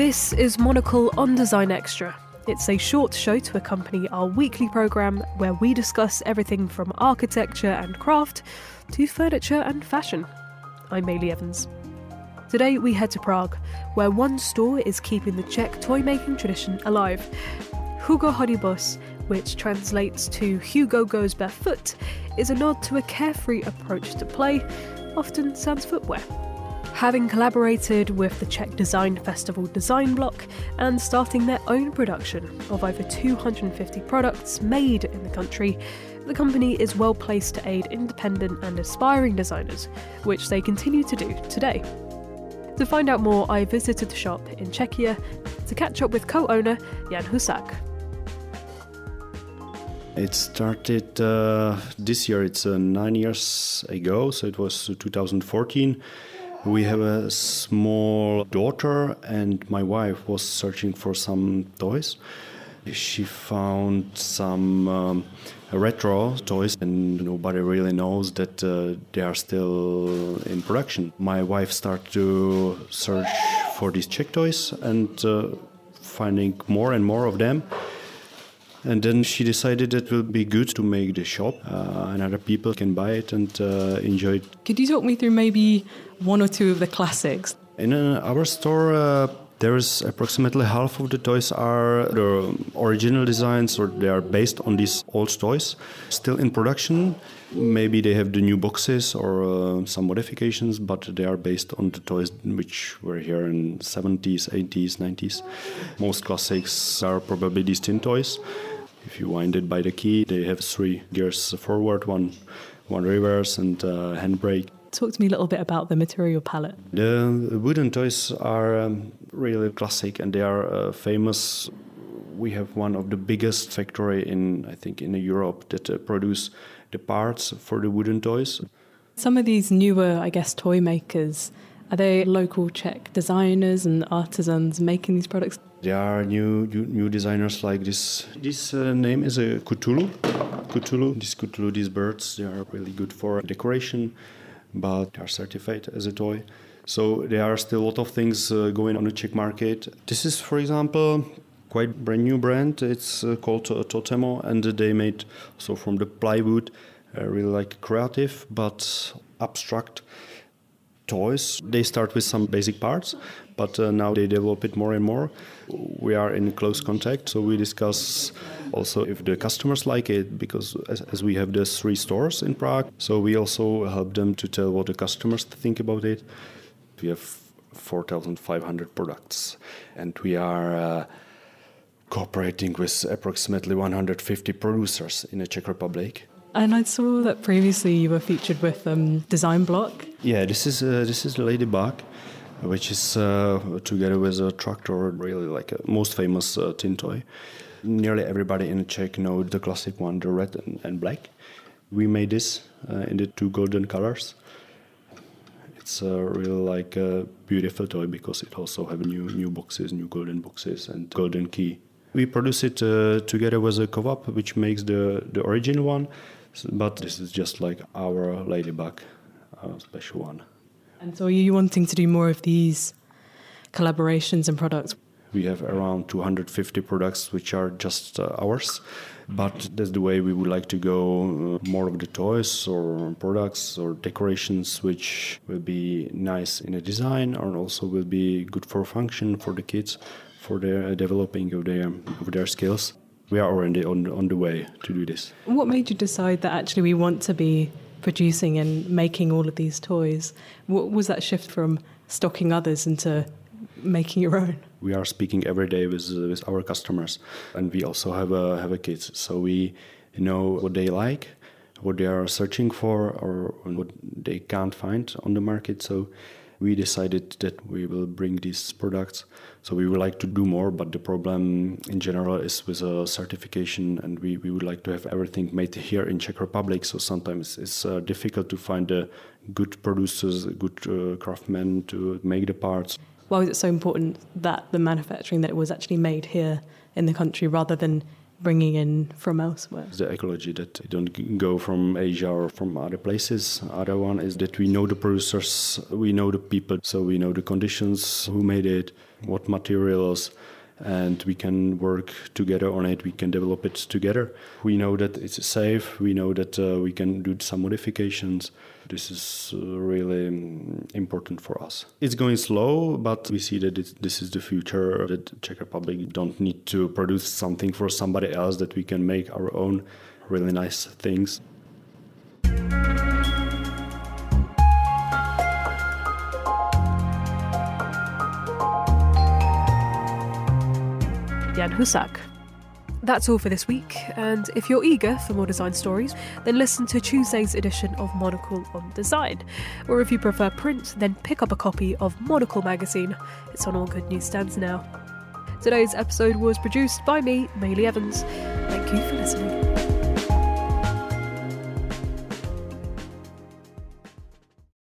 This is Monocle on Design Extra. It's a short show to accompany our weekly programme where we discuss everything from architecture and craft to furniture and fashion. I'm Maylie Evans. Today we head to Prague, where one store is keeping the Czech toy making tradition alive. Hugo Chodí Bos, which translates to Hugo Goes Barefoot, is a nod to a carefree approach to play, often sans footwear. Having collaborated with the Czech design festival Designblok and starting their own production of over 250 products made in the country, the company is well placed to aid independent and aspiring designers, which they continue to do today. To find out more, I visited the shop in Czechia to catch up with co owner Jan Husak. It started uh, this year, it's uh, nine years ago, so it was 2014. We have a small daughter, and my wife was searching for some toys. She found some um, retro toys, and nobody really knows that uh, they are still in production. My wife started to search for these Czech toys and uh, finding more and more of them. And then she decided it will be good to make the shop, uh, and other people can buy it and uh, enjoy it. Could you talk me through maybe one or two of the classics? In uh, our store, uh, there is approximately half of the toys are the original designs, or they are based on these old toys, still in production. Maybe they have the new boxes or uh, some modifications, but they are based on the toys which were here in 70s, 80s, 90s. Most classics are probably these tin toys. If you wind it by the key, they have three gears forward, one, one reverse, and uh, handbrake. Talk to me a little bit about the material palette. The wooden toys are um, really classic, and they are uh, famous. We have one of the biggest factory in, I think, in Europe that uh, produce the parts for the wooden toys. Some of these newer, I guess, toy makers are they local Czech designers and artisans making these products? There are new new, new designers like this. This uh, name is a Cthulhu. Cthulhu. This Cthulhu, these birds, they are really good for decoration, but are certified as a toy. So there are still a lot of things uh, going on the Czech market. This is, for example, quite brand new brand. It's uh, called uh, Totemo, and they made so from the plywood, uh, really like creative but abstract toys. They start with some basic parts, but uh, now they develop it more and more. We are in close contact, so we discuss also if the customers like it, because as, as we have the three stores in Prague, so we also help them to tell what the customers think about it. We have 4,500 products, and we are. Uh, cooperating with approximately 150 producers in the Czech Republic. And I saw that previously you were featured with um, Designblok. Yeah, this is uh, this is Ladybug, which is uh, together with a tractor, really like a most famous uh, tin toy. Nearly everybody in Czech know the classic one, the red and, and black. We made this uh, in the two golden colors. It's uh, really like a beautiful toy because it also have new new boxes, new golden boxes, and golden key. We produce it uh, together with a co-op, which makes the the original one but this is just like our ladybug, uh, special one. And so, are you wanting to do more of these collaborations and products? We have around 250 products which are just uh, ours, but that's the way we would like to go. Uh, more of the toys or products or decorations which will be nice in a design and also will be good for function for the kids for their developing of their of their skills we are already on, on the way to do this. What made you decide that actually we want to be producing and making all of these toys? What was that shift from stocking others into making your own? We are speaking every day with, with our customers, and we also have a, have a kids, so we know what they like, what they are searching for, or what they can't find on the market. So we decided that we will bring these products. So we would like to do more, but the problem in general is with a certification, and we, we would like to have everything made here in Czech Republic. So sometimes it's uh, difficult to find good producers, good uh, craftsmen to make the parts. Why was it so important that the manufacturing that it was actually made here in the country rather than bringing in from elsewhere? The ecology that don't go from Asia or from other places. Other one is that we know the producers, we know the people, so we know the conditions, who made it, what materials, and we can work together on it. We can develop it together. We know that it's safe. We know that uh, we can do some modifications. This is uh, really um, important for us. It's going slow, but we see that this is the future. That Czech Republic don't need to produce something for somebody else. That we can make our own really nice things. Jan Husak. That's all for this week, and if you're eager for more design stories, then listen to Tuesday's edition of Monocle on Design. Or if you prefer print, then pick up a copy of Monocle magazine. It's on all good newsstands now. Today's episode was produced by me, Maylie Evans. Thank you for listening.